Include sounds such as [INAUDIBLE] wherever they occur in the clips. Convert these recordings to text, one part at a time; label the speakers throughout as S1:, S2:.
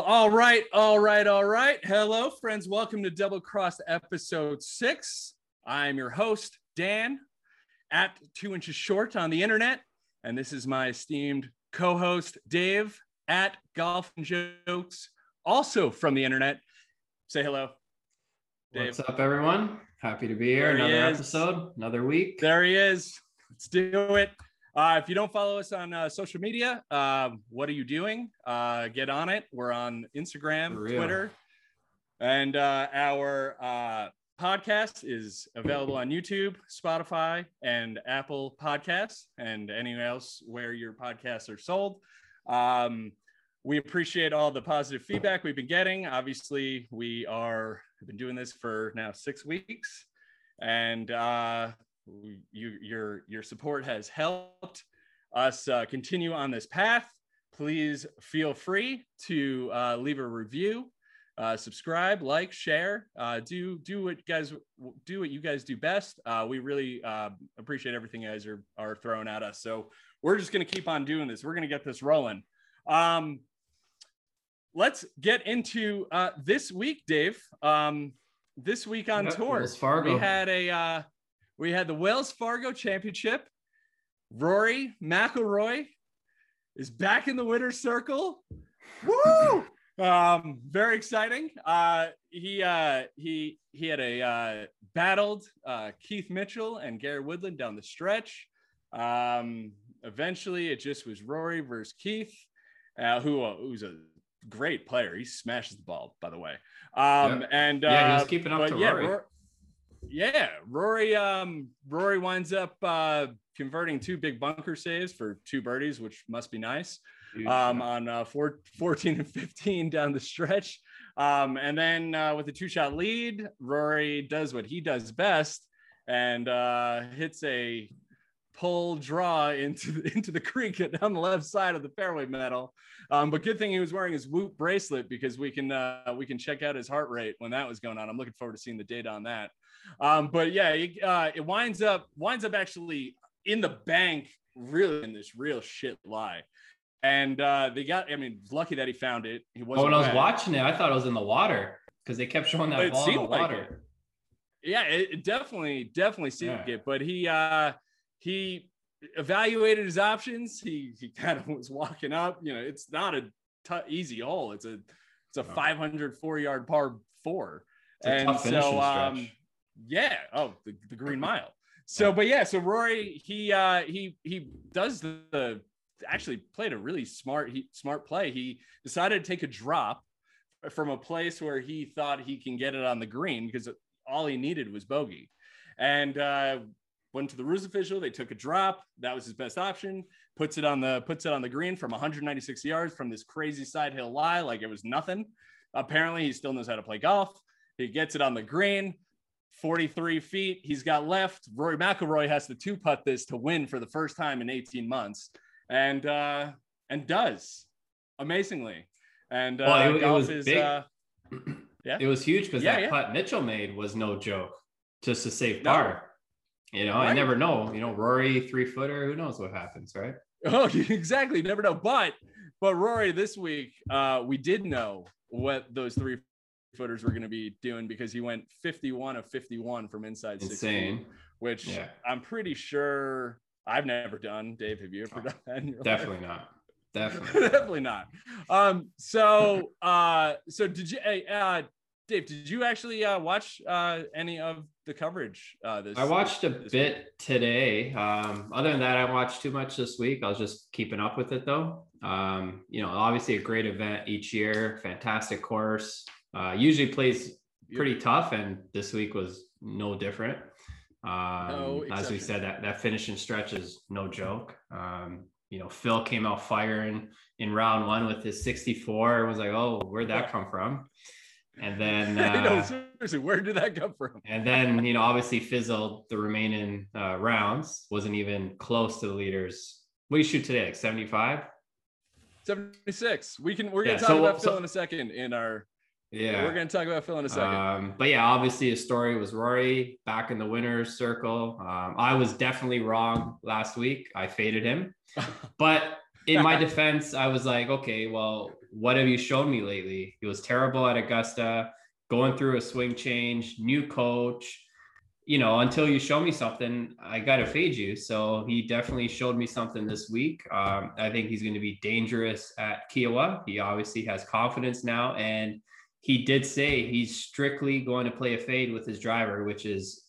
S1: Well, all right, all right, all right. Hello, friends. Welcome to Double Cross episode six. I'm your host, Dan, at two inches short on the internet. And this is my esteemed co host, Dave, at Golf and Jokes, also from the internet. Say hello.
S2: Dave. What's up, everyone? Happy to be here. There another episode, another week.
S1: There he is. Let's do it. Uh, if you don't follow us on uh, social media, uh, what are you doing? Uh, get on it. We're on Instagram, Twitter, and uh, our uh, podcast is available on YouTube, Spotify, and Apple Podcasts, and anywhere else where your podcasts are sold. Um, we appreciate all the positive feedback we've been getting. Obviously, we are have been doing this for now six weeks, and you, your your support has helped us uh, continue on this path. Please feel free to uh, leave a review, uh, subscribe, like, share. Uh, do do what you guys do what you guys do best. Uh, we really uh, appreciate everything you guys are are throwing at us. So we're just gonna keep on doing this. We're gonna get this rolling. Um, let's get into this week, Dave. Um, this week on tour, we had a we had the Wells Fargo Championship. Rory McIlroy is back in the winner's circle. Woo! Um, very exciting. Uh, he uh, he he had a uh, battled uh, Keith Mitchell and Gary Woodland down the stretch. Um, eventually, it just was Rory versus Keith, uh, who uh, who's a great player. He smashes the ball, by the way. Um, and
S2: yeah, he was keeping up to yeah, Rory.
S1: Yeah, Rory. Um, Rory winds up uh, converting two big bunker saves for two birdies, which must be nice. Um, on uh, four, 14 and 15 [LAUGHS] down the stretch. Um, and then uh, with a two shot lead, Rory does what he does best and uh, hits a pull draw into [LAUGHS] into the creek down the left side of the fairway metal. Um, but good thing he was wearing his Whoop bracelet because we can uh, we can check out his heart rate when that was going on. I'm looking forward to seeing the data on that. Um, but yeah, it, uh, it winds up winds up actually in the bank, really in this real shit lie. And uh, they got, I mean, lucky that he found it. He
S2: wasn't. Oh, when I was watching it, I thought it was in the water because they kept showing that ball in the water. Like
S1: yeah, it, it, definitely, definitely seemed yeah. it. But he, uh, he evaluated his options. He he kind of was walking up. You know, it's not a t- easy hole. It's a it's a 504 yard par four. and so um, yeah. Oh, the, the Green [LAUGHS] Mile. So, but yeah, so Rory, he uh, he he does the, the actually played a really smart he, smart play. He decided to take a drop from a place where he thought he can get it on the green because all he needed was bogey, and uh, went to the rules official. They took a drop. That was his best option. Puts it on the puts it on the green from 196 yards from this crazy side hill lie, like it was nothing. Apparently, he still knows how to play golf. He gets it on the green 43 feet. He's got left. Rory McIlroy has to two putt this to win for the first time in 18 months, and uh, and does amazingly. And uh, well, it, it was is. Uh, [CLEARS THROAT]
S2: yeah, it was huge because yeah, that yeah. putt Mitchell made was no joke, just to save par. You know, right. I never know. You know, Rory three footer. Who knows what happens, right? [LAUGHS]
S1: Oh, exactly. Never know. But but Rory this week, uh, we did know what those three footers were going to be doing because he went 51 of 51 from inside Insane. 16, which yeah. I'm pretty sure I've never done. Dave, have you ever oh, done
S2: that? Definitely life? not. [LAUGHS] Definitely.
S1: definitely not. Um, so uh so did you uh Dave, did you actually uh watch uh any of the coverage uh this
S2: I watched a bit week? today. Um other than that, I watched too much this week. I was just keeping up with it though. Um, you know, obviously a great event each year, fantastic course. Uh, usually plays pretty tough, and this week was no different. Um, no as we said, that that finishing stretch is no joke. Um, you know, Phil came out firing in round one with his 64. It was like, oh, where'd that come from? And [LAUGHS] then, uh,
S1: seriously, where did that come from?
S2: and then, you know, obviously fizzled the remaining uh, rounds. Wasn't even close to the leaders. What do you shoot today? Like 75?
S1: 76. We can. We're gonna yeah, talk so, about Phil in a second in our yeah. We're going to talk about Phil in a second.
S2: Um, but yeah, obviously, his story was Rory back in the winner's circle. Um, I was definitely wrong last week. I faded him. [LAUGHS] but in my [LAUGHS] defense, I was like, okay, well, what have you shown me lately? He was terrible at Augusta, going through a swing change, new coach. You know, until you show me something, I got to fade you. So he definitely showed me something this week. Um, I think he's going to be dangerous at Kiawah. He obviously has confidence now. And he did say he's strictly going to play a fade with his driver, which is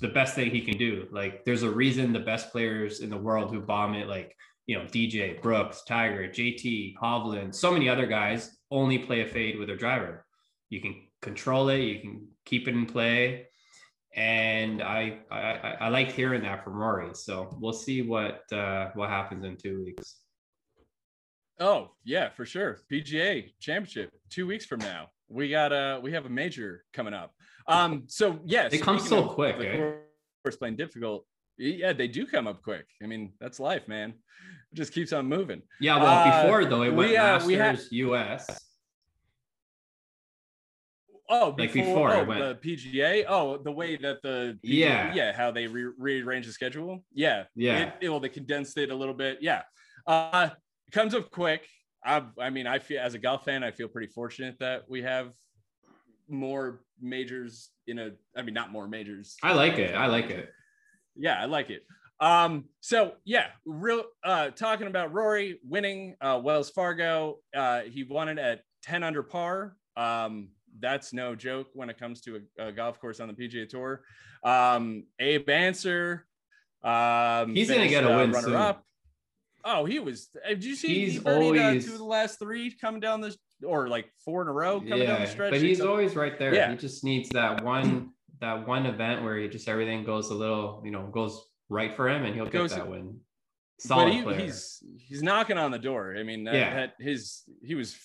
S2: the best thing he can do. Like, there's a reason the best players in the world who bomb it, like you know, DJ, Brooks, Tiger, JT, Hovland, so many other guys only play a fade with their driver. You can control it, you can keep it in play. And I I, I like hearing that from Rory. So we'll see what uh, what happens in two weeks.
S1: Oh yeah, for sure. PGA Championship two weeks from now. We got a we have a major coming up. Um, so yes,
S2: yeah, it comes so quick.
S1: The
S2: eh?
S1: course playing difficult. Yeah, they do come up quick. I mean, that's life, man it just keeps on moving.
S2: Yeah, well, uh, before though, it went we, uh, Masters we had, US.
S1: Oh, before, like before oh, went... the PGA. Oh, the way that the yeah yeah how they re- rearrange the schedule. Yeah
S2: yeah.
S1: It, it, well, they condensed it a little bit. Yeah. Uh, it comes up quick. I, I mean, I feel as a golf fan, I feel pretty fortunate that we have more majors in a. I mean, not more majors.
S2: I like it. I like it.
S1: Yeah, I like it. Um, so yeah, real uh talking about Rory winning uh Wells Fargo. Uh he won it at 10 under par. Um, that's no joke when it comes to a, a golf course on the PGA Tour. Um, Abe Ancer, um,
S2: he's gonna get a uh, win runner soon. up.
S1: Oh, he was. Uh, did you see? He's he always two of the last three coming down this, or like four in a row coming yeah, down the stretch.
S2: But he's always right there. Yeah. He just needs that one, that one event where he just everything goes a little, you know, goes right for him, and he'll get that win.
S1: Solid he, player. He's he's knocking on the door. I mean, that, yeah. That his he was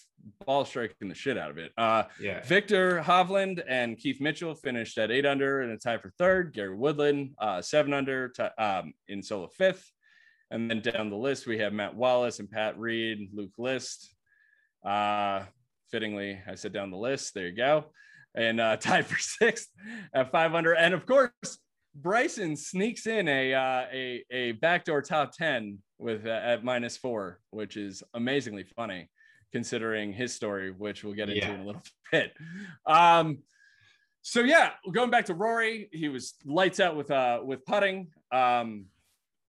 S1: ball striking the shit out of it. Uh,
S2: yeah.
S1: Viktor Hovland and Keith Mitchell finished at eight under and a tie for third. Gary Woodland, uh, seven under t- um, in solo fifth. And then down the list, we have Matt Wallace and Pat Reed, Luke List. Uh, fittingly, I said down the list. There you go. And uh, [LAUGHS] tied for sixth at five under. And of course, Bryson sneaks in a uh, a a backdoor top ten with uh, at minus four, which is amazingly funny considering his story, which we'll get into yeah. in a little [LAUGHS] bit. Um, so yeah, going back to Rory, he was lights out with uh with putting. Um,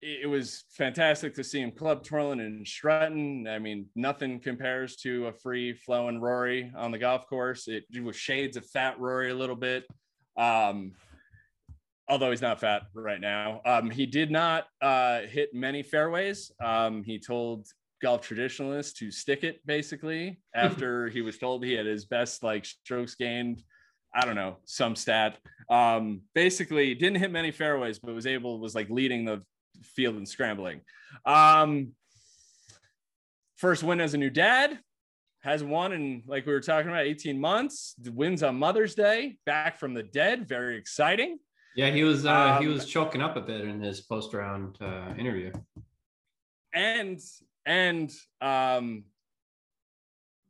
S1: it, it was fantastic to see him club twirling and strutting. I mean, nothing compares to a free flowing Rory on the golf course. It, it was shades of fat Rory a little bit. Um, although he's not fat right now. Um, he did not uh, hit many fairways. Um, he told golf traditionalist to stick it basically [LAUGHS] after he was told he had his best like strokes gained. I don't know some stat. Um, basically, didn't hit many fairways, but was able was like leading the field and scrambling. Um, first win as a new dad has won in like we were talking about 18 months wins on mother's day back from the dead very exciting
S2: yeah, he was uh, um, he was choking up a bit in his post round uh, interview.
S1: And and um,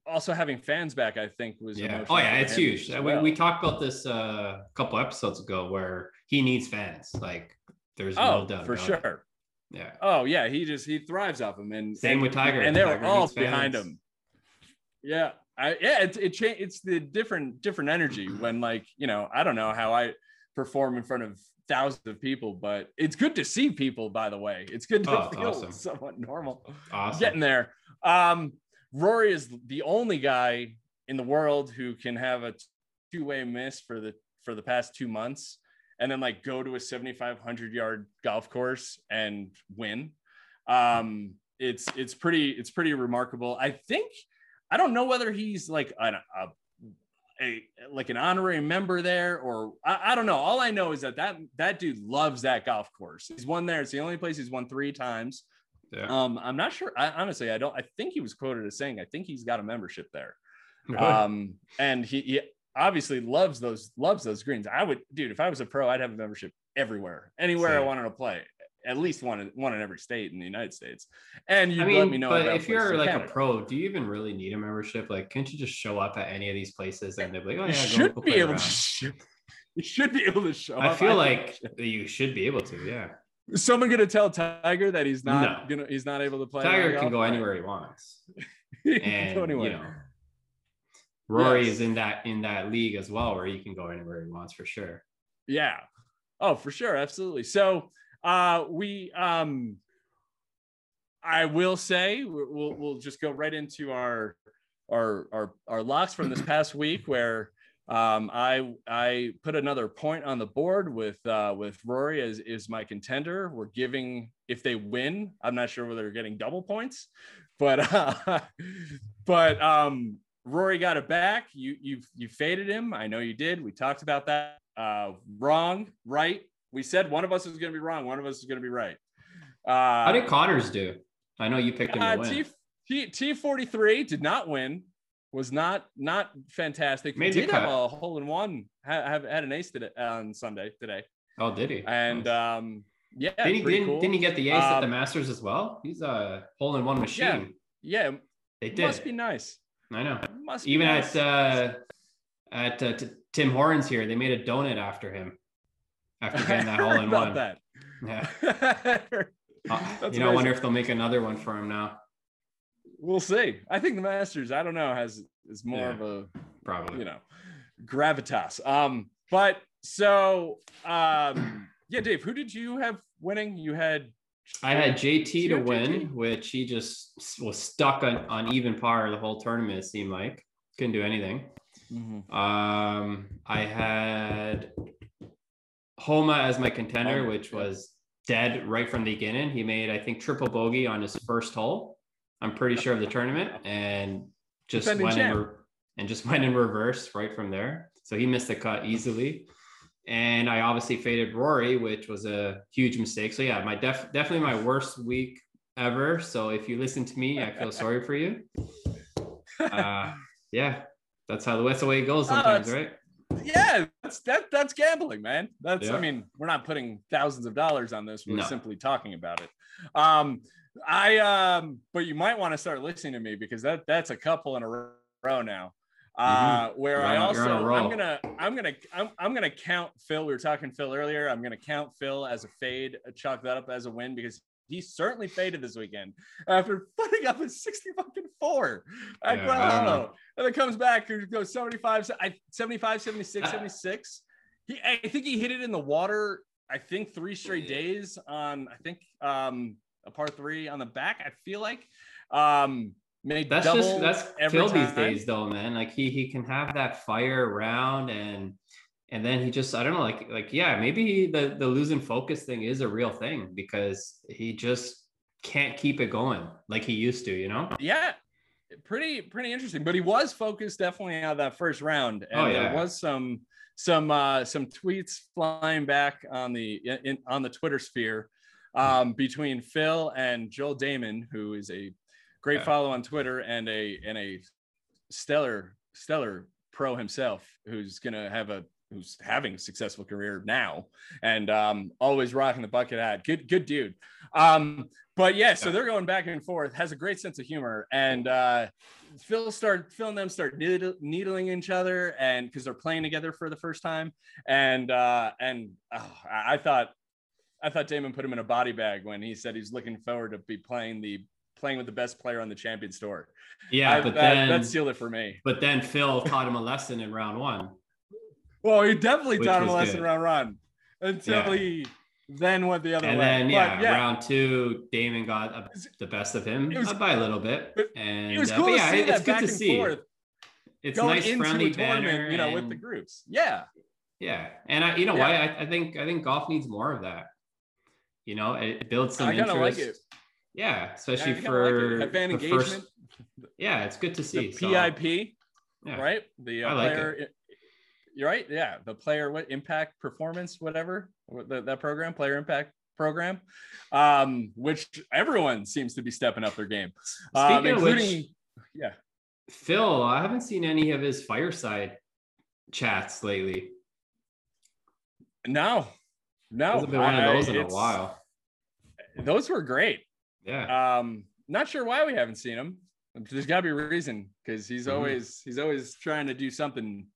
S1: also having fans back, I think was
S2: yeah. Oh yeah, it's huge. Well. We, we talked about this uh, a couple episodes ago where he needs fans. Like there's oh, no doubt
S1: for sure. It.
S2: Yeah.
S1: Oh yeah, he just he thrives off him, and
S2: same
S1: and,
S2: with Tiger,
S1: and they were all behind him. Yeah, I, yeah, it it cha- It's the different different energy when like you know I don't know how I perform in front of thousands of people, but it's good to see people, by the way. It's good to oh, feel awesome. somewhat normal.
S2: Awesome.
S1: Getting there. Um, Rory is the only guy in the world who can have a two-way miss for the for the past two months and then like go to a 7500 yard golf course and win um it's it's pretty it's pretty remarkable i think i don't know whether he's like a, a a like an honorary member there, or I, I, don't know. All I know is that that that dude loves that golf course. He's won there. It's the only place he's won three times. Yeah. Um, I'm not sure. I, honestly, I don't. I think he was quoted as saying, "I think he's got a membership there." Really? Um, and he, he obviously loves those loves those greens. I would, dude. If I was a pro, I'd have a membership everywhere, anywhere Same. I wanted to play at least one in, one in every state in the United States. And you I mean, let me know.
S2: But if you're like Canada. a pro, do you even really need a membership? Like, can't you just show up at any of these places and they're like, oh yeah,
S1: you should be able around. to. Show, [LAUGHS] you should be able to show.
S2: I up. feel I like you should be able to. Yeah.
S1: Is someone gonna tell Tiger that he's not no. gonna he's not able to play?
S2: Tiger can go anywhere he wants. [LAUGHS] and you know, Rory yes. is in that in that league as well, where he can go anywhere he wants for sure.
S1: Yeah. Oh, for sure, absolutely. So uh, we um, I will say we'll we'll just go right into our our our our locks from this [CLEARS THROAT] past week where um, I I put another point on the board with uh, with Rory as is my contender. We're giving if they win, I'm not sure whether they're getting double points, but [LAUGHS] uh, but um, Rory got it back. You you you faded him. I know you did. We talked about that. Uh, wrong, right? We said one of us is going to be wrong. One of us is going to be right.
S2: Uh, How did Conners do? I know you picked him to uh, win.
S1: T, T, T43 did not win was not not fantastic.
S2: Made
S1: did
S2: have
S1: a hole in one. Have, had an ace today on Sunday today.
S2: Oh, did he?
S1: And nice. um, yeah,
S2: didn't he, didn't, cool. didn't he get the ace um, at the um, Masters as well? He's a hole in one machine.
S1: Yeah, yeah.
S2: They did.
S1: Must be nice.
S2: I know. Must even nice. at uh, at uh, Tim Hortons here, they made a donut after him after getting that hole [LAUGHS] in one. That. Yeah. [LAUGHS] uh, you know, I wonder if they'll make another one for him now
S1: we'll see. I think the Masters, I don't know, has is more yeah, of a
S2: probably
S1: you know gravitas. Um, but so um, yeah, Dave, who did you have winning? You had
S2: I had JT to win, JT? which he just was stuck on, on even par the whole tournament. It seemed like couldn't do anything. Mm-hmm. Um, I had Homa as my contender, which was dead right from the beginning. He made, I think, triple bogey on his first hole. I'm pretty sure of the tournament, and just Defending went champ. in re- and just [LAUGHS] went in reverse right from there. So he missed the cut easily. And I obviously faded Rory, which was a huge mistake. So yeah, my def- definitely my worst week ever. So if you listen to me, I feel [LAUGHS] sorry for you. [LAUGHS] Uh, yeah, that's how the way it goes sometimes, right?
S1: Yeah, that's that that's gambling, man. That's yeah. I mean, we're not putting thousands of dollars on this. We're no. simply talking about it. Um, I um, but you might want to start listening to me because that that's a couple in a row now. Uh, mm-hmm. where I also I'm gonna I'm gonna I'm, I'm gonna count Phil. We were talking Phil earlier. I'm gonna count Phil as a fade, chalk that up as a win because he certainly faded this weekend after [LAUGHS] putting up a 60 fucking four at yeah, Guadalajara. And then comes back and goes 75, 75, 76, 76. He, I think he hit it in the water, I think three straight days on, I think, um, a par three on the back. I feel like um, made
S2: that's just that's Phil these days though, man. Like he he can have that fire around and and then he just I don't know like like yeah maybe the the losing focus thing is a real thing because he just can't keep it going like he used to, you know?
S1: Yeah. Pretty pretty interesting, but he was focused definitely out of that first round, and oh, yeah. there was some some uh, some tweets flying back on the in, on the Twitter sphere um, between Phil and Joel Dahmen who is a great yeah. follow on Twitter and a and a stellar stellar pro himself, who's gonna have a who's having a successful career now and um, always rocking the bucket hat. Good good dude. Um, but yeah, so they're going back and forth. Has a great sense of humor and. Uh, Phil start Phil and them start needling each other and because they're playing together for the first time and uh and oh, I thought I thought Dahmen put him in a body bag when he said he's looking forward to be playing the playing with the best player on the Champions Tour.
S2: Yeah, I, but then
S1: that sealed it for me.
S2: But then Phil taught him a lesson in round one.
S1: Well, he definitely taught him a lesson in round one until yeah. he then went the other
S2: and
S1: way.
S2: And then yeah, yeah, round two, Dahmen got a, the best of him was, by a little bit. And
S1: it was uh, cool uh, yeah,
S2: it's
S1: good
S2: to see.
S1: It's nice, friendly banner, you know, and, with the groups. Yeah.
S2: Yeah, and I, you know, why I, I think I think golf needs more of that. You know, it builds some I interest. Like it. Yeah, especially for
S1: like fan engagement.
S2: First, yeah, it's good to see.
S1: The PIP, yeah. right? The uh, like player. It. You're right. Yeah, the player what impact performance whatever the, that program player impact program, um, which everyone seems to be stepping up their game, um, including which, yeah.
S2: Phil, I haven't seen any of his fireside chats lately.
S1: No, no,
S2: hasn't been one of those I, in a while.
S1: Those were great.
S2: Yeah.
S1: Um, not sure why we haven't seen him. There's got to be a reason because he's mm-hmm. always he's always trying to do something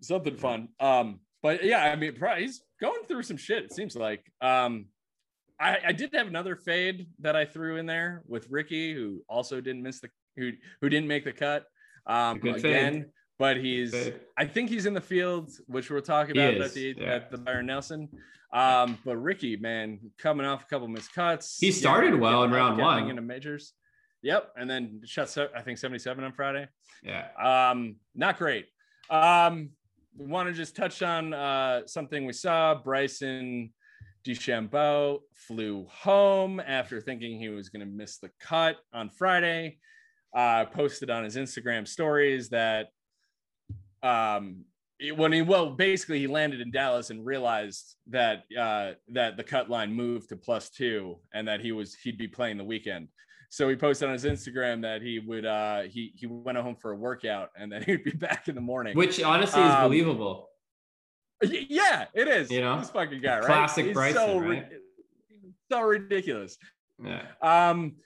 S1: something fun. Um, but yeah, I mean, he's going through some shit. It seems like. Um, I, I did have another fade that I threw in there with Rickie, who also didn't miss the who who didn't make the cut. Um, again, fade. but he's I think he's in the field, which we'll talk about at the yeah. at the Byron Nelson. Um, but Rickie, man, coming off a couple missed cuts.
S2: He started yeah, well in round one
S1: into majors. Yep, and then shot I think 77 on Friday.
S2: Yeah.
S1: Um, not great. Um, want to just touch on uh, something we saw. Bryson DeChambeau flew home after thinking he was going to miss the cut on Friday. Uh, posted on his Instagram stories that um, when he well basically he landed in Dallas and realized that uh, that the cut line moved to plus two and that he was he'd be playing the weekend. So he posted on his Instagram that he would uh, he he went home for a workout and then [LAUGHS] he'd be back in the morning.
S2: Which honestly is um, believable.
S1: Yeah, it is. You know, this fucking guy, right?
S2: Classic Bryson,
S1: so,
S2: right?
S1: so ridiculous.
S2: Yeah.
S1: Um,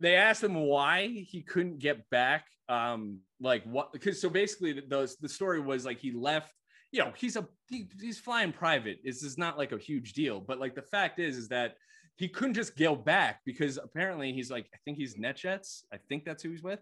S1: they asked him why he couldn't get back. Um, like what? Because so basically, the the story was like he left. You know, he's a he, he's flying private. This is not like a huge deal, but like the fact is, is that he couldn't just go back because apparently he's like I think he's NetJets. I think that's who he's with,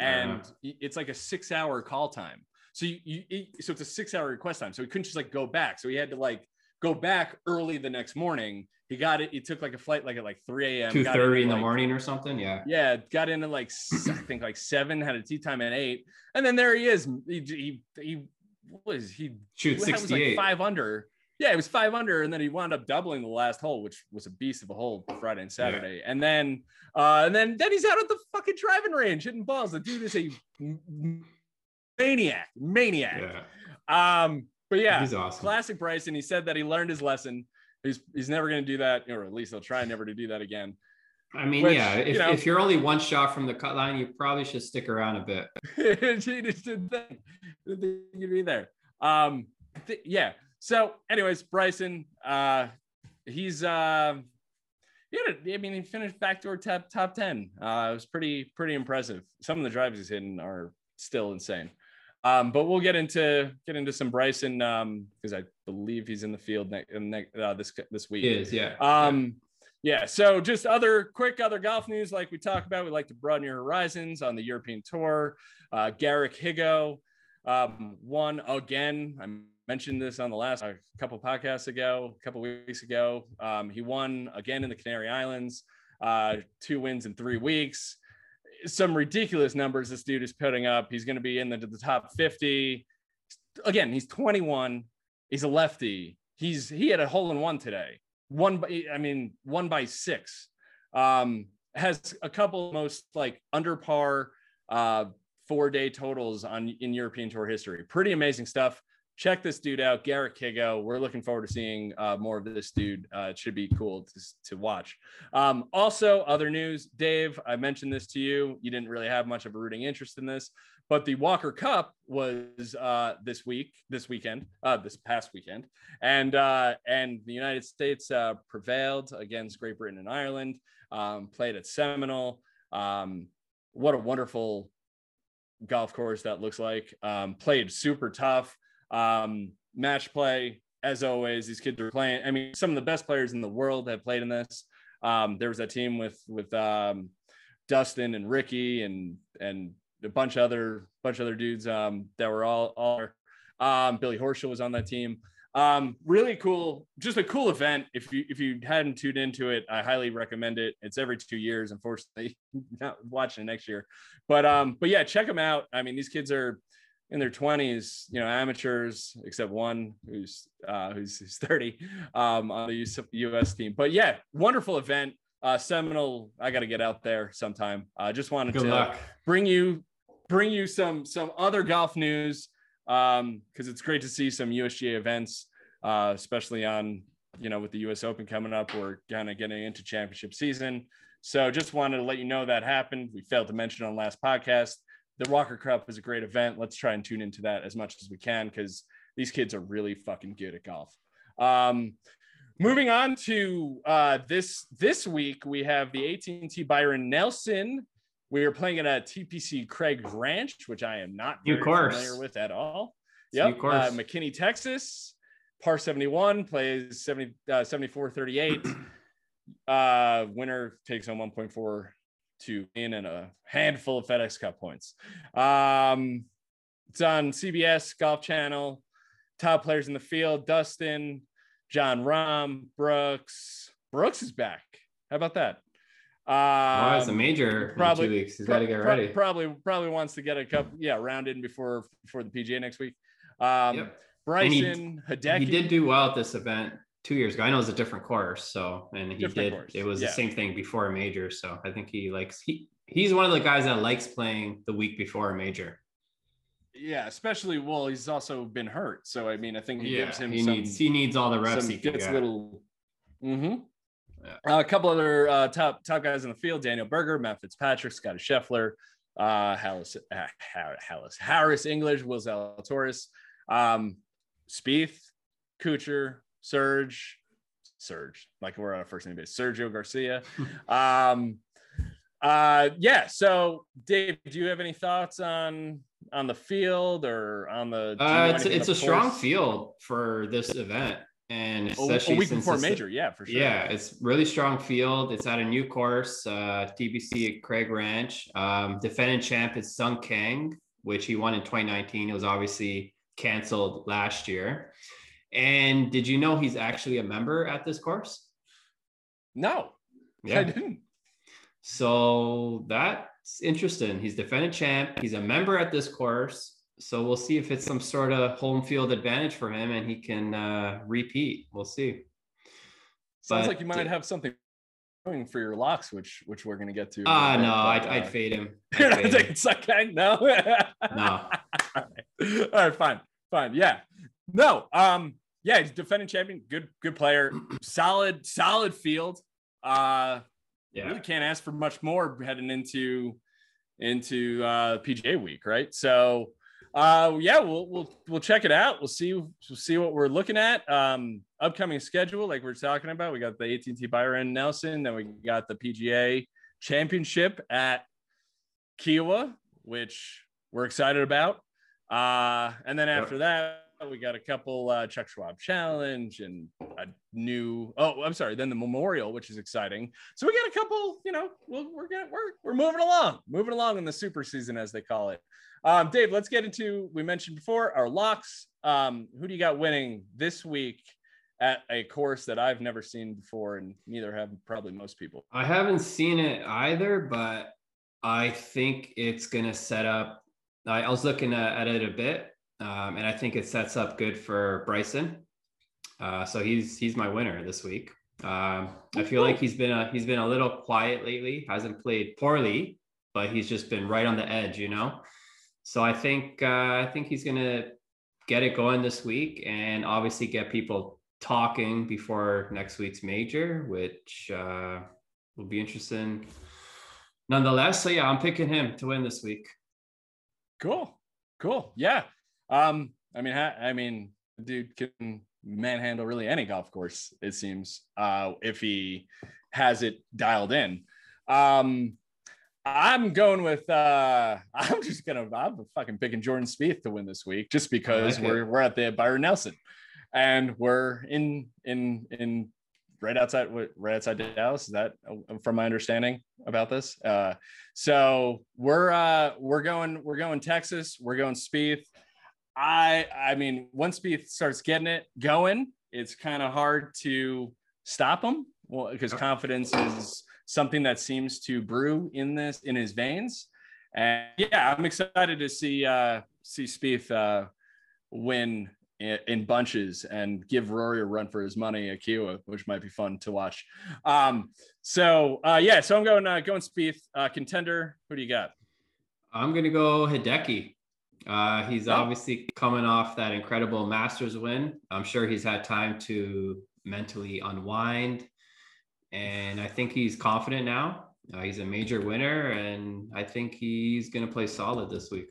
S1: and it's like a six hour call time. So you, you so it's a six hour request time. So he couldn't just like go back. So he had to like go back early the next morning. He got it. He took like a flight like at like 3 a.m.
S2: Two thirty in, in the morning or something. Yeah.
S1: Yeah. Got in at like I think like seven. Had a tee time at eight, and then there he is. He he, he was he
S2: shoot sixty eight
S1: like five under. Yeah, it was five under, and then he wound up doubling the last hole, which was a beast of a hole Friday and Saturday. Yeah. And then, uh, and then then he's out at the fucking driving range hitting balls. The dude is a maniac, maniac. Yeah. Um, but yeah, he's awesome. Classic Bryson. He said that he learned his lesson. He's he's never going to do that, or at least he'll try never to do that again.
S2: I mean, Which, yeah, if, you know, if you're only one shot from the cut line, you probably should stick around a bit. [LAUGHS]
S1: You'd be there. Um, th- yeah. So, anyways, Bryson, uh, he's uh, yeah, I mean, he finished backdoor top top ten. Uh, it was pretty pretty impressive. Some of the drives he's hitting are still insane. Um, but we'll get into get into some Bryson because um, I believe he's in the field next ne- uh, this this week.
S2: He is, yeah.
S1: Um, yeah. So just other quick other golf news, like we talk about, we like to broaden your horizons on the European Tour. Uh, Garrick Higgo um, won again. I mentioned this on the last a couple podcasts ago, a couple weeks ago. Um, he won again in the Canary Islands. Uh, two wins in three weeks some ridiculous numbers this dude is putting up. He's going to be in the, the top 50. Again, he's 21. He's a lefty. He's he had a hole in one today. One by I mean one by six. Um, has a couple most like under par uh four day totals on in European Tour history. Pretty amazing stuff check this dude out, Garrett Higgo. We're looking forward to seeing uh, more of this dude. Uh, it should be cool to, to watch. Um, also, other news, Dave, I mentioned this to you. You didn't really have much of a rooting interest in this, but the Walker Cup was uh, this week, this weekend, uh, this past weekend, and uh, and the United States uh, prevailed against Great Britain and Ireland. Um, played at Seminole. Um, what a wonderful golf course that looks like. Um, played super tough. Um, match play, as always, these kids are playing. I mean, some of the best players in the world have played in this. Um, there was a team with with um, Dustin and Rickie and and a bunch of other bunch of other dudes um, that were all all. Um, Billy Horschel was on that team. Um, really cool, just a cool event. If you if you hadn't tuned into it, I highly recommend it. It's every two years. Unfortunately, [LAUGHS] not watching it next year, but um, but yeah, check them out. I mean, these kids are in their 20s, you know, amateurs, except one who's uh, who's, who's 30 um, on the U.S. team. But yeah, wonderful event. Uh, Seminole, I got to get out there sometime. I uh, just wanted Good to luck. bring you bring you some some other golf news because um, it's great to see some USGA events, uh, especially on you know with the U.S. Open coming up. We're kind of getting into championship season. So just wanted to let you know that happened. We failed to mention on last podcast the Walker Cup is a great event. Let's try and tune into that as much as we can because these kids are really fucking good at golf. Um, moving on to uh, this this week, we have the AT&T Byron Nelson. We are playing at a TPC Craig Ranch, which I am not very familiar with at all. Yep, uh, McKinney, Texas. Par 71 plays 70, uh, 74 38. Uh, winner takes home 1.4 to in and a handful of FedEx Cup points. Um, it's on CBS Golf Channel. Top players in the field: Dustin, Jon Rahm, Brooks. Brooks is back. How about that?
S2: Um, oh, it's a major probably, two weeks. He's got to get ready.
S1: Probably, probably wants to get a cup. Yeah, round in before before the PGA next week. Um, yep. Bryson
S2: he,
S1: Hideki.
S2: He did do well at this event two years ago. I know it was a different course, so and he different did. Course. It was yeah. the same thing before a major, so I think he likes he he's one of the guys that likes playing the week before a major.
S1: Yeah, especially well, he's also been hurt, so I mean, I think he yeah, gives him
S2: he
S1: some,
S2: needs he needs all the reps.
S1: he gets a little. Mm-hmm. Yeah. Uh, a couple other uh, top top guys in the field: Daniel Berger, Matt Fitzpatrick, Scotty Scheffler, uh, Harris, uh, Harris, Harris English, Will Zalatoris, um, Spieth, Kuchar, Serge, Serge, like we're on a first name basis, Sergio Garcia. [LAUGHS] um, uh, yeah. So, Dave, do you have any thoughts on on the field or on the?
S2: Uh, it's it's a course? strong field for this event and especially
S1: a week before major, yeah, for sure.
S2: Yeah, it's really strong field. It's at a new course, uh, TPC at Craig Ranch. Um, defending champ is Sung Kang, which he won in 2019. It was obviously canceled last year. And did you know he's actually a member at this course?
S1: No, yeah. I didn't.
S2: So that's interesting. He's defending champ. He's a member at this course so we'll see if it's some sort of home field advantage for him and he can uh, repeat. We'll see.
S1: Sounds but, like you might have something going for your locks, which which we're gonna get to.
S2: Ah, uh, no, I'd, uh, [LAUGHS] I'd fade him. I'd you're
S1: not taking Sung Kang? No. [LAUGHS]
S2: no.
S1: All right. All right, fine, fine. Yeah. No. Um. Yeah, he's defending champion. Good, good player. [CLEARS THROAT] solid, solid field. Uh. Yeah. Really can't ask for much more heading into into uh PGA week, right? So uh, yeah, we'll we'll we'll check it out. We'll see we'll see what we're looking at. Um, upcoming schedule, like we are talking about, we got the AT&T Byron Nelson, then we got the PGA Championship at Kiawah, which we're excited about. Uh, and then after that, we got a couple uh, Chuck Schwab Challenge and a new. Oh, I'm sorry. Then the Memorial, which is exciting. So we got a couple. You know, we're we're getting, we're we're moving along, moving along in the super season as they call it. Um, Dave, let's get into we mentioned before our locks. Um, who do you got winning this week at a course that I've never seen before, and neither have probably most people?
S2: I haven't seen it either, but I think it's gonna set up. I, was looking at, it a bit, um, and I think it sets up good for Bryson. Uh, so he's he's my winner this week. Um, I feel like he's been a, he's been a little quiet lately. Hasn't played poorly, but he's just been right on the edge, you know. So I think uh, I think he's gonna get it going this week, and obviously get people talking before next week's major, which uh, will be interesting. Nonetheless, so yeah, I'm picking him to win this week.
S1: Cool, cool, yeah. Um, I mean, I mean, dude can manhandle really any golf course. It seems uh, if he has it dialed in. Um, I'm going with uh [LAUGHS] I'm just gonna I'm fucking picking Jordan Spieth to win this week just because we're we're at the Byron Nelson and we're in in in right outside right outside Dallas. Is that uh, from my understanding about this? Uh so we're uh we're going we're going Texas, we're going Spieth. I I mean once Spieth starts getting it going, it's kind of hard to stop him. Well, because confidence is something that seems to brew in this in his veins. And yeah, I'm excited to see uh, see Spieth uh, win in, in, bunches and give Rory a run for his money at Kiawah, which might be fun to watch. Um, so uh, yeah, so I'm going uh, going Spieth uh, contender. Who do you got?
S2: I'm gonna go Hideki. Uh, he's obviously coming off that incredible Masters win. I'm sure he's had time to mentally unwind and I think he's confident now. Uh, he's a major winner, and I think he's going to play solid this week.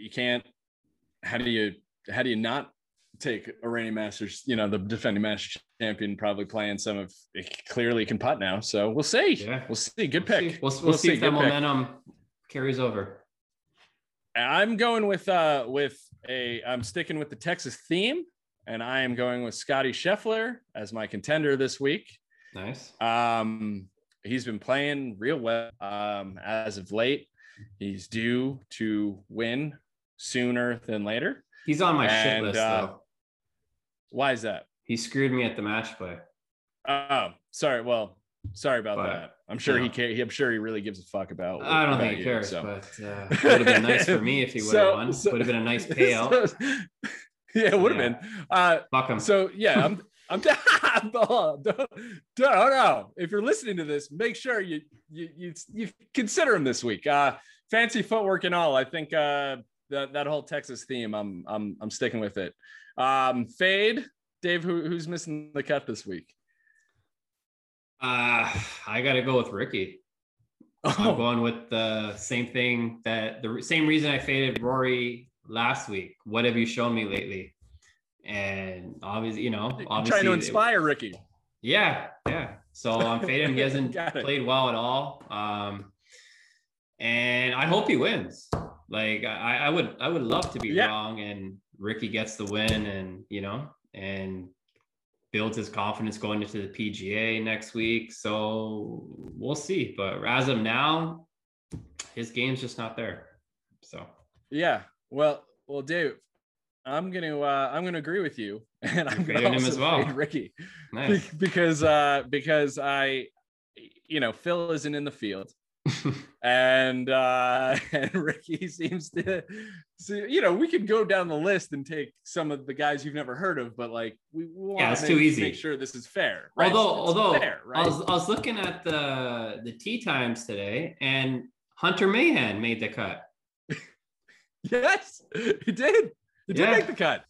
S1: You can't. How do you? How do you not take a reigning Masters? You know, the defending Masters champion probably playing some of. Clearly can putt now, so we'll see. Yeah, we'll see. Good
S2: we'll
S1: pick.
S2: See. We'll, we'll, we'll, see, see if that momentum carries over.
S1: I'm going with uh with a. I'm sticking with the Texas theme and I am going with Scotty Scheffler as my contender this week.
S2: Nice.
S1: Um, he's been playing real well um, as of late. He's due to win sooner than later.
S2: He's on my and, shit list uh, though.
S1: Why is that?
S2: He screwed me at the match play.
S1: Oh, sorry. Well, sorry about but, that. I'm sure he can I'm sure he really gives a fuck about.
S2: I don't think he cares, so. but uh, [LAUGHS] it would have been nice for me if he would have so, won. So, would have been a nice [LAUGHS] payout. So, [LAUGHS]
S1: yeah, it would have yeah. been. Uh,
S2: fuck him.
S1: So yeah, I'm. I'm don't, don't, no. If you're listening to this, make sure you you you, you consider him this week. Uh, fancy footwork and all. I think uh, that that whole Texas theme. I'm I'm I'm sticking with it. Um, fade, Dave. Who, who's missing the cut this week?
S2: Uh, I got to go with Rickie. Oh. I'm going with the same thing that the same reason I faded Rory last week. What have you shown me lately? And obviously, you know, obviously
S1: trying to inspire it, Rickie.
S2: Yeah, yeah. So I'm fading him. He [LAUGHS] hasn't played well at all. Um, and I hope he wins. Like I, I would, I would love to be yeah. wrong, and Rickie gets the win, and you know, and builds his confidence going into the PGA next week. So we'll see. But as of now, his game's just not there. So
S1: yeah. Well, well, Dave, I'm gonna uh, I'm gonna agree with you, [LAUGHS] and I'm gonna
S2: him as well,
S1: Rickie, nice. because uh, because I, you know, Phil isn't in the field, [LAUGHS] and uh, [LAUGHS] and Rickie seems to, so, you know, we could go down the list and take some of the guys you've never heard of, but like we want yeah, it's
S2: to too easy.
S1: make sure this is fair. Right?
S2: Although, although fair, right? I was I was looking at the the tee times today, and Hunter Mahan made the cut. [LAUGHS]
S1: yes, he did. He did yeah. make the cut.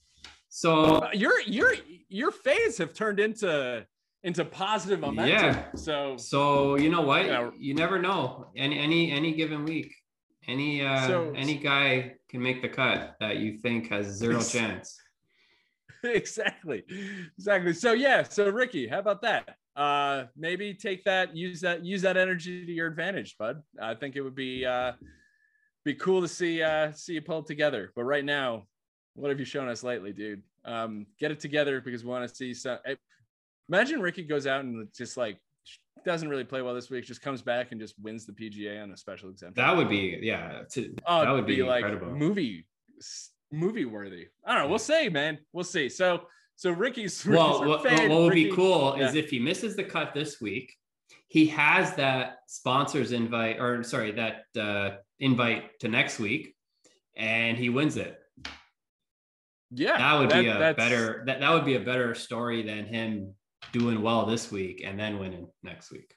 S2: So
S1: uh, your your your fans have turned into into positive momentum. Yeah. So
S2: so you know what? Yeah. You never know. Any any any given week, any uh so, any guy can make the cut that you think has zero chance. [LAUGHS]
S1: exactly. Exactly. So yeah, so Rickie, how about that? Uh maybe take that, use that, use that energy to your advantage, bud. I think it would be uh be cool to see uh see you pull together. But right now, what have you shown us lately, dude? Um, get it together because we want to see some. Imagine Rickie goes out and just like doesn't really play well this week, just comes back and just wins the PGA on a special exemption.
S2: That would be yeah. To,
S1: oh,
S2: that would
S1: be, be like movie movie worthy. I don't know. We'll see, man. We'll see. So so Rickie's [LAUGHS]
S2: well. What, what, would Rickie, be cool yeah. is if he misses the cut this week, he has that sponsors invite or sorry that uh, invite to next week, and he wins it.
S1: Yeah,
S2: that would that, be a better that, that would be a better story than him doing well this week and then winning next week.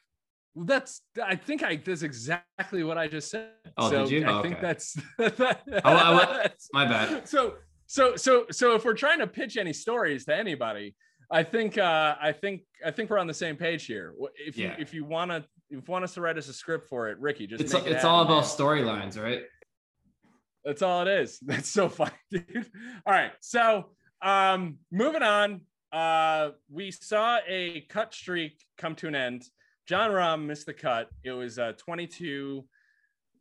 S1: Well, that's I think I that's exactly what I just said.
S2: Oh, so did you?
S1: I
S2: okay.
S1: think that's, that, [LAUGHS]
S2: oh, I, my bad.
S1: So so so so if we're trying to pitch any stories to anybody, I think uh I think I think we're on the same page here. If you yeah. if you want to if you want us to write us a script for it, Rickie, just
S2: it's, it it's all about storylines, right?
S1: That's all it is. [LAUGHS] That's so funny, dude. All right. So um moving on uh, we saw a cut streak come to an end. Jon Rahm missed the cut. It was uh, 22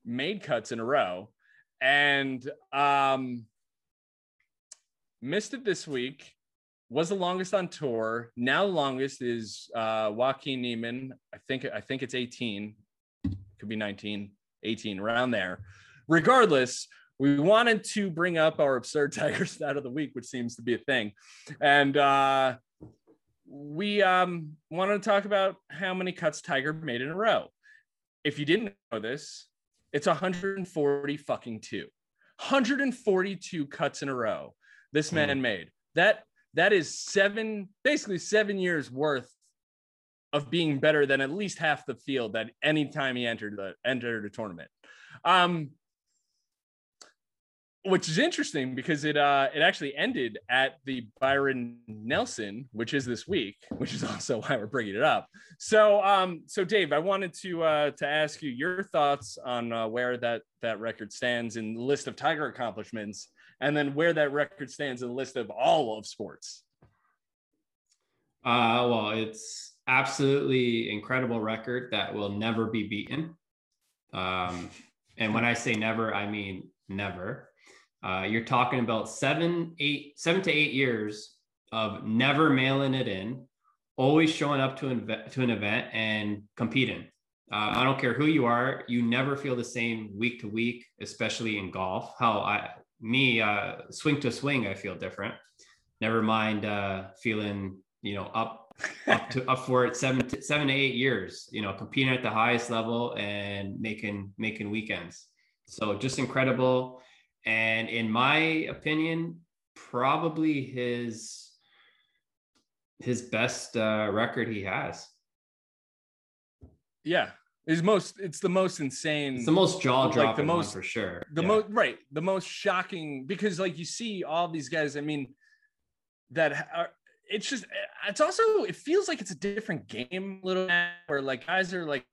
S1: made cuts in a row, and um, missed it this week. Was the longest on tour. Now the longest is uh, Joaquin Niemann. I think I think it's 18. Could be 19, 18, around there. Regardless, we wanted to bring up our absurd [LAUGHS] tiger stat of the week, which seems to be a thing. And uh, we um, wanted to talk about how many cuts Tiger made in a row. If you didn't know this, it's 140 fucking two. 142 cuts in a row this man mm. made. That that is seven, basically seven years worth of being better than at least half the field that any time he entered the entered a tournament. Um, which is interesting because it uh it actually ended at the Byron Nelson, which is this week, [LAUGHS] which is also why we're bringing it up. So um so Dave, I wanted to uh to ask you your thoughts on uh, where that that record stands in the list of Tiger accomplishments, and then where that record stands in the list of all of sports.
S2: Uh well, it's absolutely incredible record that will never be beaten. Um, and when I say never, I mean never. Uh, you're talking about seven, eight, seven to eight years of never mailing it in always showing up to an, to an event and competing. Uh, I don't care who you are, you never feel the same week to week, especially in golf. How I, me, uh, swing to swing, I feel different. Never mind uh, feeling, you know, up up to up for it seven to, seven to eight years. You know, competing at the highest level and making making weekends. So just incredible. And in my opinion, probably his his best uh, record he has.
S1: Yeah, his most. It's the most insane.
S2: It's the most jaw dropping like the most for sure.
S1: The yeah. most right. The most shocking because like you see all these guys. I mean, that are. It's just. It's also. It feels like it's a different game a little bit where like guys are like,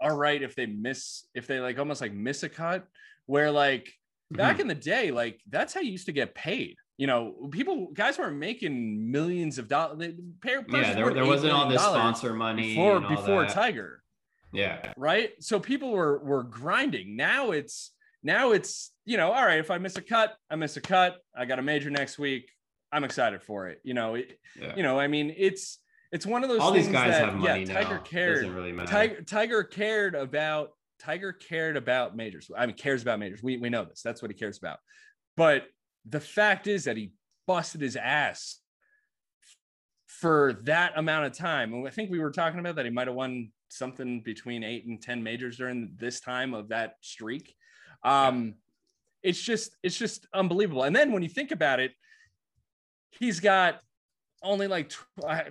S1: all right if they miss if they like almost like miss a cut where like back mm-hmm. in the day like that's how you used to get paid you know, people guys weren't making millions of dollars.
S2: Yeah, there, there wasn't all this sponsor money
S1: before before
S2: that.
S1: Tiger.
S2: Yeah.
S1: Right. So people were were grinding. Now it's now it's you know all right. If I miss a cut, I miss a cut. I got a major next week. I'm excited for it. You know. It, yeah. You know. I mean, it's it's one of those.
S2: All
S1: things
S2: these guys
S1: that,
S2: have money
S1: yeah,
S2: now.
S1: Tiger cared.
S2: Doesn't really matter.
S1: Tiger, Tiger cared about. Tiger cared about majors. I mean, cares about majors. We we know this. That's what he cares about. But the fact is that he busted his ass for that amount of time. And I think we were talking about that he might have won something between eight and 10 majors during this time of that streak. Um, it's just, it's just unbelievable. And then when you think about it, he's got only like,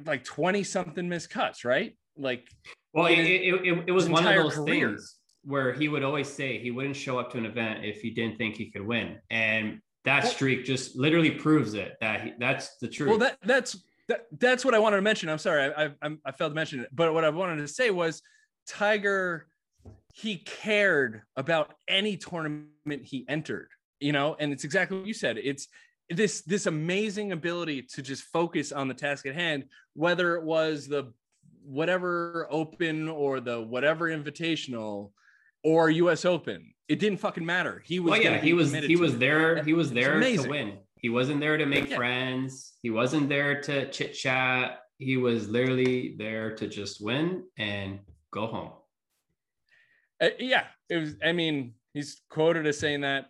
S1: like 20 something missed cuts, right? Like,
S2: well, it, it, it, it was one of those career. things where he would always say he wouldn't show up to an event if he didn't think he could win. And that streak just literally proves it that he, that's the truth.
S1: Well, that that's that, that's what I wanted to mention. I'm sorry, I, I I failed to mention it, but what I wanted to say was Tiger. He cared about any tournament he entered, you know, and it's exactly what you said. It's this this amazing ability to just focus on the task at hand, whether it was the whatever open or the whatever invitational or US Open. It didn't fucking matter. He was.
S2: Well, yeah, he was. He was there. He was there to win. He wasn't there to make yeah. friends. He wasn't there to chit chat. He was literally there to just win and go home.
S1: Uh, yeah, it was. I mean, he's quoted as saying that.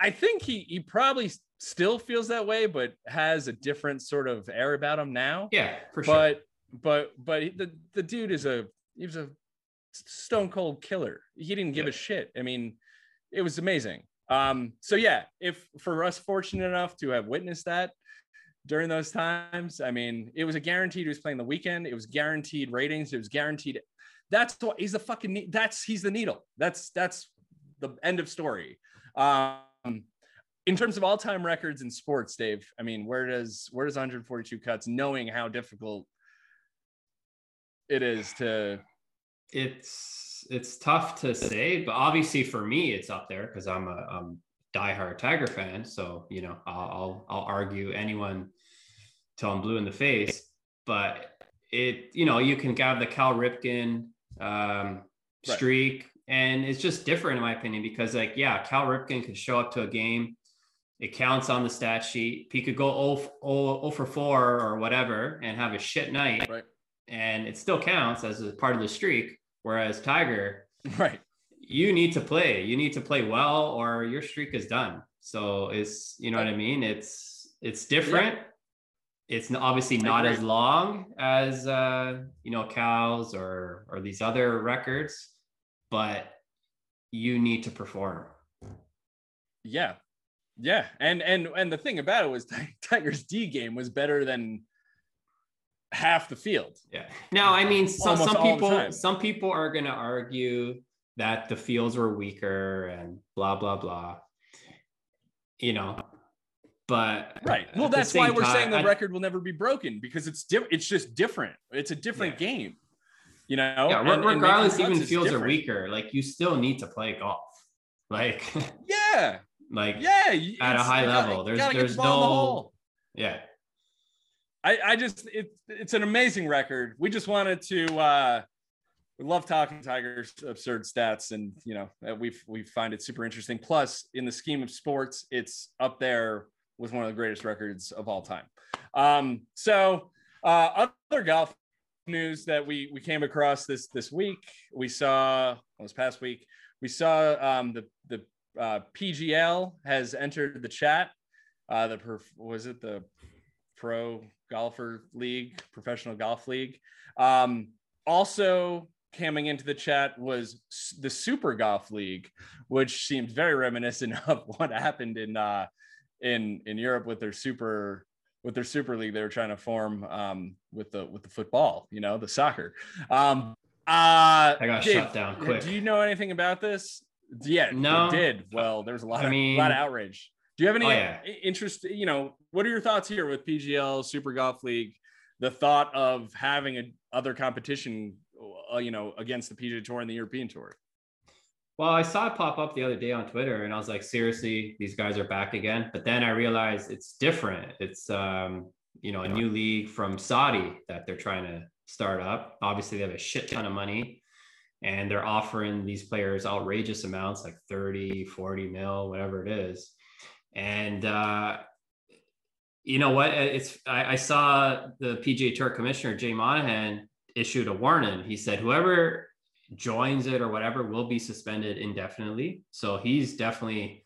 S1: I think he he probably still feels that way, but has a different sort of air about him now.
S2: Yeah, for sure.
S1: But but but the the dude is a he was a stone cold killer. He didn't give yeah. a shit. I mean, it was amazing. Um, so yeah, if for us fortunate enough to have witnessed that during those times, I mean, it was a guaranteed he was playing the weekend. It was guaranteed ratings. It was guaranteed. That's what he's the fucking. That's he's the needle. That's that's the end of story. Um, in terms of all-time records in sports, Dave, I mean, where does where does 142 cuts, knowing how difficult it is to
S2: it's it's tough to say, but obviously for me, it's up there because I'm a I'm diehard Tiger fan. So you know, I'll I'll, I'll argue anyone till I'm blue in the face. But it you know you can have the Cal Ripken um, streak, right. and it's just different in my opinion because like yeah, Cal Ripken could show up to a game. It counts on the stat sheet. He could go 0, 0, 0 for 4 or whatever and have a shit night.
S1: Right.
S2: And it still counts as a part of the streak. Whereas Tiger, [LAUGHS]
S1: right,
S2: you need to play. You need to play well, or your streak is done. So it's you know what I mean. It's it's different. Yeah. It's obviously not as long as uh, you know Cal's or or these other records, but you need to perform.
S1: Yeah, yeah, and and and the thing about it was [LAUGHS] Tiger's D game was better than half the field.
S2: Yeah. Now, I mean, some, some people some people are going to argue that the fields were weaker and blah blah blah. You know, but
S1: right. Well, that's why we're time, saying the I, record will never be broken because it's different. It's just different. It's a different yeah. game. You know.
S2: Yeah. And, regardless, and even fields are weaker. Like you still need to play golf. Like. [LAUGHS]
S1: Yeah.
S2: like
S1: yeah,
S2: at a high level. Gotta, there's there's no. Yeah.
S1: I, I just it, it's an amazing record. We just wanted to uh we love talking Tigers absurd stats and you know we we find it super interesting. Plus, in the scheme of sports, it's up there with one of the greatest records of all time. Um, so uh, other golf news that we we came across this this week. We saw this past week. We saw um, the the uh, PGL has entered the chat. Uh, the was it the Pro Golfer League, Professional Golf League. Um, also coming into the chat was the Super Golf League, which seemed very reminiscent [LAUGHS] of what happened in uh, in in Europe with their super with their super league they were trying to form um, with the with the football, you know, the soccer. Um, uh,
S2: I got Dave, shut down quick.
S1: Do you know anything about this? Yeah,
S2: no,
S1: did. Well, there was a lot I of mean, a lot of outrage. Do you have any oh, yeah. interest? You know, what are your thoughts here with PGL Super Golf League? The thought of having a other competition, uh, you know, against the PGA Tour and the European Tour.
S2: Well, I saw it pop up the other day on Twitter, and I was like, seriously, these guys are back again. But then I realized it's different. It's um, you know, a new league from Saudi that they're trying to start up. Obviously, they have a shit ton of money and they're offering these players outrageous amounts like 30, 40 mil, whatever it is. And uh, you know what? It's I, I saw the PGA Tour commissioner Jay Monahan issued a warning. He said whoever joins it or whatever will be suspended indefinitely. So he's definitely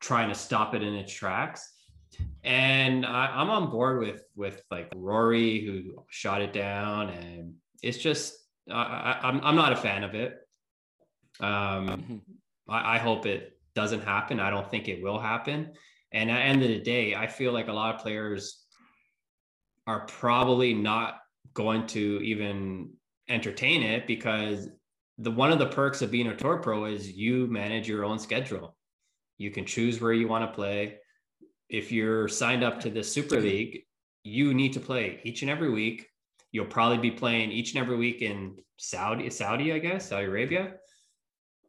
S2: trying to stop it in its tracks. And I, am on board with with like Rory who shot it down, and it's just I, I'm I'm not a fan of it. Um, mm-hmm. I, I hope it doesn't happen. I don't think it will happen. And at the end of the day, I feel like a lot of players are probably not going to even entertain it because the one of the perks of being a tour pro is you manage your own schedule. You can choose where you want to play. If you're signed up to the Super League, you need to play each and every week. You'll probably be playing each and every week in Saudi, Saudi, I guess, Saudi Arabia.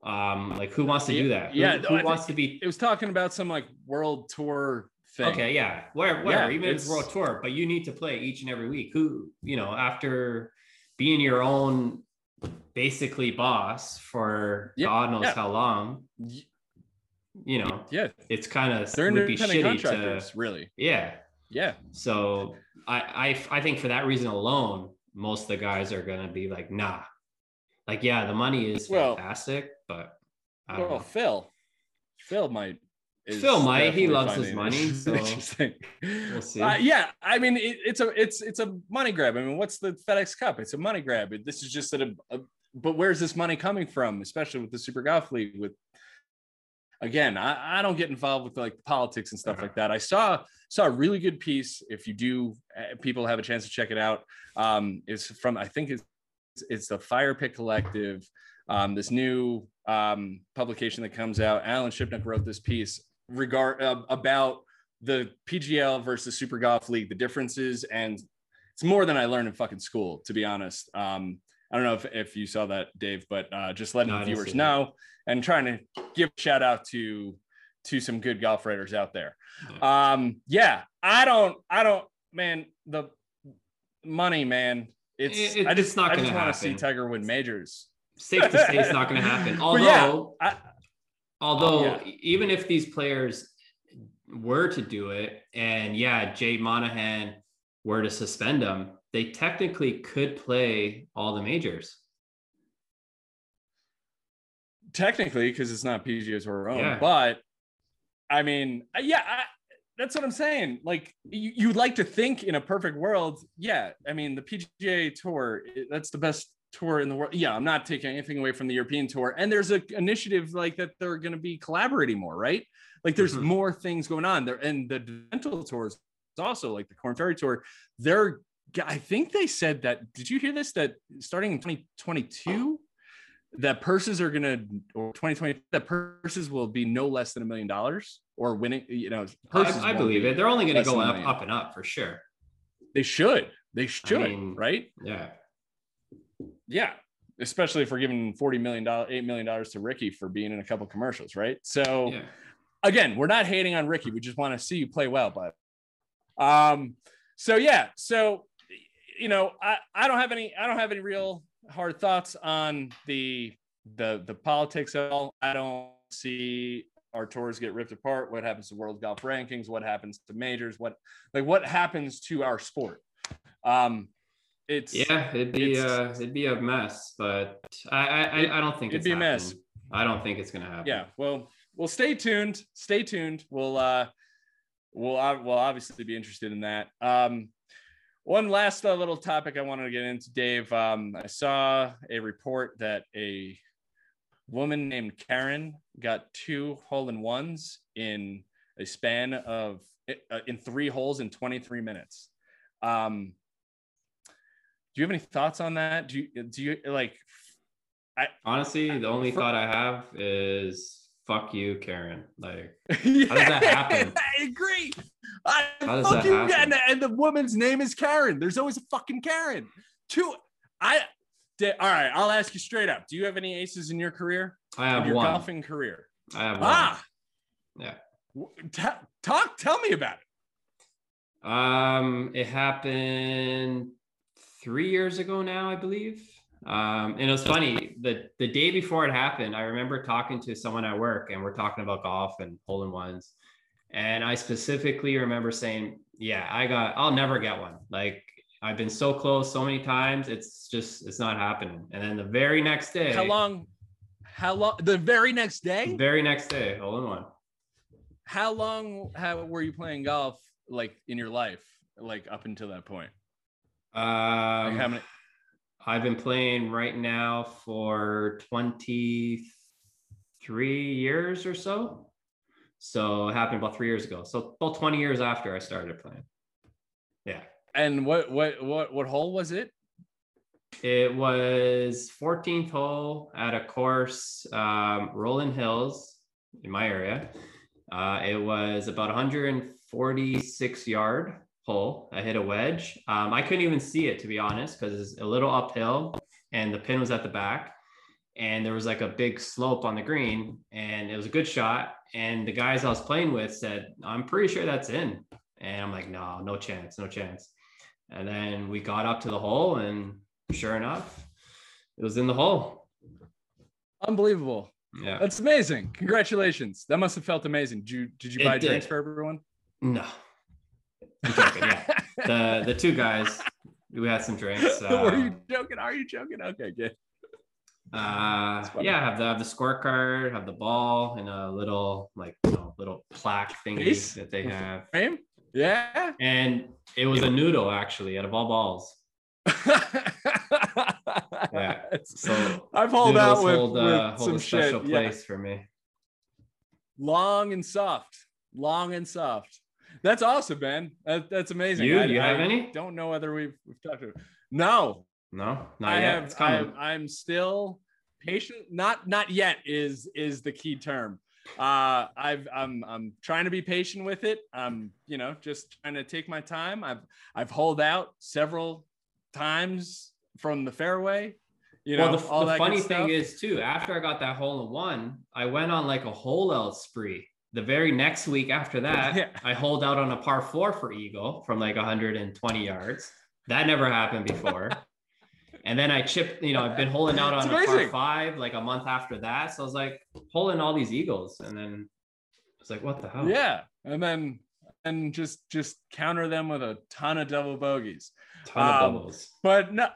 S2: Um, like who wants to do that?
S1: Yeah,
S2: who, who wants to be?
S1: It was talking about some like world tour thing.
S2: Okay, yeah, where, where, yeah, even if it's world tour, but you need to play each and every week. Who, you know, after being your own basically boss for yeah, God knows yeah. how long. You know,
S1: yeah,
S2: it's kind of they're would be shitty
S1: to really.
S2: Yeah,
S1: yeah.
S2: So I, I I think for that reason alone, most of the guys are gonna be like, nah. Like, yeah, the money is well, fantastic, but
S1: well, know. Phil, Phil might
S2: Phil might. He loves his money. [LAUGHS] So interesting.
S1: We'll see. Uh, yeah, I mean, it, it's a it's it's a money grab. I mean, what's the FedEx Cup? It's a money grab. This is just a, a but where's this money coming from? Especially with the Super Golf League. With again, I, I don't get involved with like politics and stuff uh-huh. like that. I saw saw a really good piece. If you do, uh, people have a chance to check it out. Um, is from I think it's it's the Fire Pit Collective. Um, this new um, publication that comes out. Alan Shipnuck wrote this piece regard uh, about the PGL versus Super Golf League, the differences, and it's more than I learned in fucking school, to be honest. Um, I don't know if, if you saw that, Dave, but uh, just letting no, the viewers know and trying to give a shout out to to some good golf writers out there. Yeah. Um, yeah, I don't, I don't, man, the money, man. It's it, it, I just not I just want to see Tiger win majors.
S2: Safe to say it's not going to happen. [LAUGHS] Although yeah, I, Although, yeah. even if these players were to do it, and yeah, Jay Monahan were to suspend them, they technically could play all the majors.
S1: Technically, because it's not PGA Tour own, yeah. but I mean, uh, yeah, I, that's what I'm saying. Like, you, you'd like to think in a perfect world, yeah. I mean, the PGA Tour, that's the best tour in the world. Yeah, I'm not taking anything away from the European tour. And there's an initiative like that they're going to be collaborating more, right? Like there's mm-hmm. more things going on there. And the dental tours also like the Korn Ferry tour. They're I think they said that. Did you hear this? That starting in 2022, that purses are gonna or 2020 that purses will be no less than a million dollars or winning. You know,
S2: purses. I, I believe it. They're only going to go up, up and up for sure.
S1: They should. They should. I mean, right?
S2: Yeah.
S1: Yeah, especially if we're giving forty million dollars, eight million dollars to Rickie for being in a couple commercials, right? So, yeah. again, we're not hating on Rickie. We just want to see you play well, but um, so yeah, so you know, I I don't have any I don't have any real hard thoughts on the the the politics at all. I don't see our tours get ripped apart. What happens to world golf rankings? What happens to majors? What like what happens to our sport? Um, it's
S2: yeah, it'd be uh it'd be a mess, but I I, I don't think
S1: it'd
S2: it's
S1: be a mess.
S2: I don't think it's gonna happen.
S1: yeah. Well, well, stay tuned. Stay tuned. We'll uh, we'll uh, we'll obviously be interested in that. Um, one last uh, little topic I wanted to get into, Dave. Um, I saw a report that a woman named Karen got two hole in ones in a span of uh, in three holes in 23 minutes. Um, do you have any thoughts on that? Do you do you like? I
S2: Honestly, the only
S1: For-
S2: thought I have is fuck you, Karen. Like [LAUGHS]
S1: yeah,
S2: does that happen? [LAUGHS]
S1: I agree. I
S2: How does
S1: fuck
S2: that
S1: you,
S2: happen?
S1: and, and the woman's name is Karen. There's always a fucking Karen. Two. I. Da- all right, I'll ask you straight up. Do you have any aces in your career?
S2: I have
S1: your
S2: one.
S1: golfing career?
S2: I have one.
S1: Ah.
S2: Yeah.
S1: Ta- talk. Tell me about it.
S2: Um, it happened three years ago now, I believe. Um, and it was funny. The the day before it happened, I remember talking to someone at work, and we're talking about golf and hole in ones. And I specifically remember saying, "Yeah, I got. I'll never get one. Like I've been so close so many times. It's just it's not happening." And then the very next day,
S1: How long? How long? The very next day?
S2: Very next day, hole in one.
S1: How long? How were you playing golf? Like in your life? Like up until that point? Like
S2: Um,
S1: how many?
S2: I've been playing right now for 23 years or so. So it happened about three years ago. So about 20 years after I started playing. Yeah.
S1: And what? What? What? What hole was it?
S2: It was 14th hole at a course, um, Rolling Hills in my area. Uh, it was about 146 yard hole. I hit a wedge. Um, I couldn't even see it to be honest because it's a little uphill and the pin was at the back. And there was like a big slope on the green, and it was a good shot. And the guys I was playing with said, I'm pretty sure that's in. And I'm like, no, no chance, no chance. And then we got up to the hole, and sure enough, it was in the hole.
S1: Unbelievable.
S2: Yeah.
S1: That's amazing. Congratulations. That must have felt amazing. Did you did you
S2: It
S1: buy
S2: did.
S1: drinks for everyone?
S2: No. I'm joking. Yeah. The the two guys, we had some drinks. [LAUGHS]
S1: Were
S2: Uh,
S1: you joking? Are you joking? Okay, good.
S2: uh, yeah, have the have the scorecard, have the ball, and a little like you know, little plaque thingy that they have.
S1: Frame? Yeah.
S2: And it was a noodle actually out of all balls. [LAUGHS] Yeah. So
S1: I've hauled out with,
S2: hold,
S1: with
S2: uh, hold
S1: some
S2: special
S1: shit. Yeah.
S2: place for me.
S1: Long and soft. Long and soft. That's awesome, man. That, that's amazing.
S2: You-
S1: I,
S2: you have
S1: I
S2: any?
S1: Don't know whether we've we've talked to. No,
S2: No, not
S1: I
S2: yet.
S1: have.
S2: it's coming.
S1: I'm, I'm still patient. Not not yet is is the key term. Uh, I've I'm I'm trying to be patient with it. I'm you know just trying to take my time. I've I've holed out several times from the fairway. You know,
S2: well, the,
S1: all
S2: the
S1: that
S2: funny thing is too, after I got that hole in one, I went on like a hole out spree. The very next week after that, [LAUGHS]
S1: Yeah.
S2: I hold out on a par four for eagle from like 120 yards. That never happened before. [LAUGHS] and then I chipped, you know, I've been holding out
S1: It's
S2: on a par five like a month after that. So I was like holding all these eagles, and then I was like, what the hell?
S1: Yeah, and then and just just counter them with a ton of double bogeys.
S2: ton of
S1: Um,
S2: doubles.
S1: but no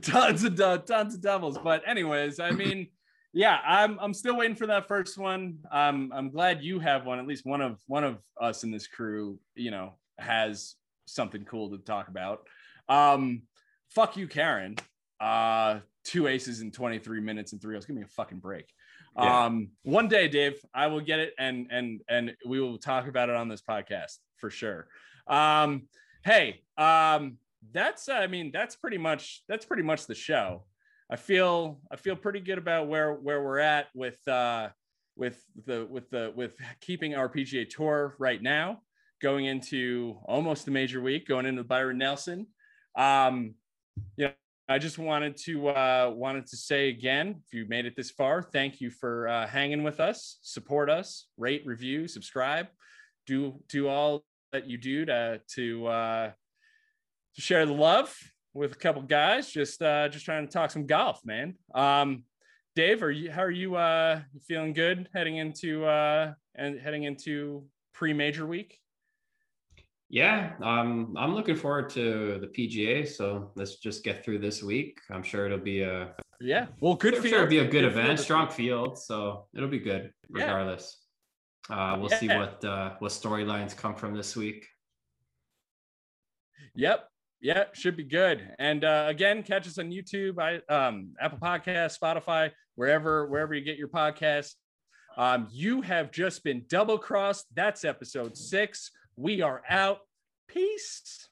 S1: tons of tons of doubles but anyways i mean yeah i'm i'm still waiting for that first one. Um i'm glad you have one. At least one of one of us in this crew you know has something cool to talk about. Um fuck you karen. Uh two aces in 23 minutes and three holes give me a fucking break.
S2: Yeah.
S1: um one day dave i will get it and and and we will talk about it on this podcast for sure. Um hey um that's i mean that's pretty much that's pretty much the show i feel i feel pretty good about where where we're at with uh with the with the with keeping our pga tour right now going into almost the major week going into byron nelson. Um you know i just wanted to uh wanted to say again if you made it this far thank you for uh, hanging with us. Support us rate review subscribe. Do do all that you do to to uh to share the love with a couple guys just uh just trying to talk some golf man um dave are you how are you uh feeling good heading into uh and heading into pre-major week
S2: Yeah, um, I'm looking forward to the PGA. So let's just get through this week. I'm sure it'll be a
S1: yeah. Well, good.
S2: I'm field. sure it'll be a good, good event, strong field. So it'll be good regardless. Yeah. Uh, we'll yeah. see what uh, what storylines come from this week.
S1: Yep. Yep. Should be good. And uh, again, catch us on YouTube, I, um, Apple Podcast, Spotify, wherever wherever you get your podcasts. Um, you have just been double crossed. That's episode six. We are out. Peace.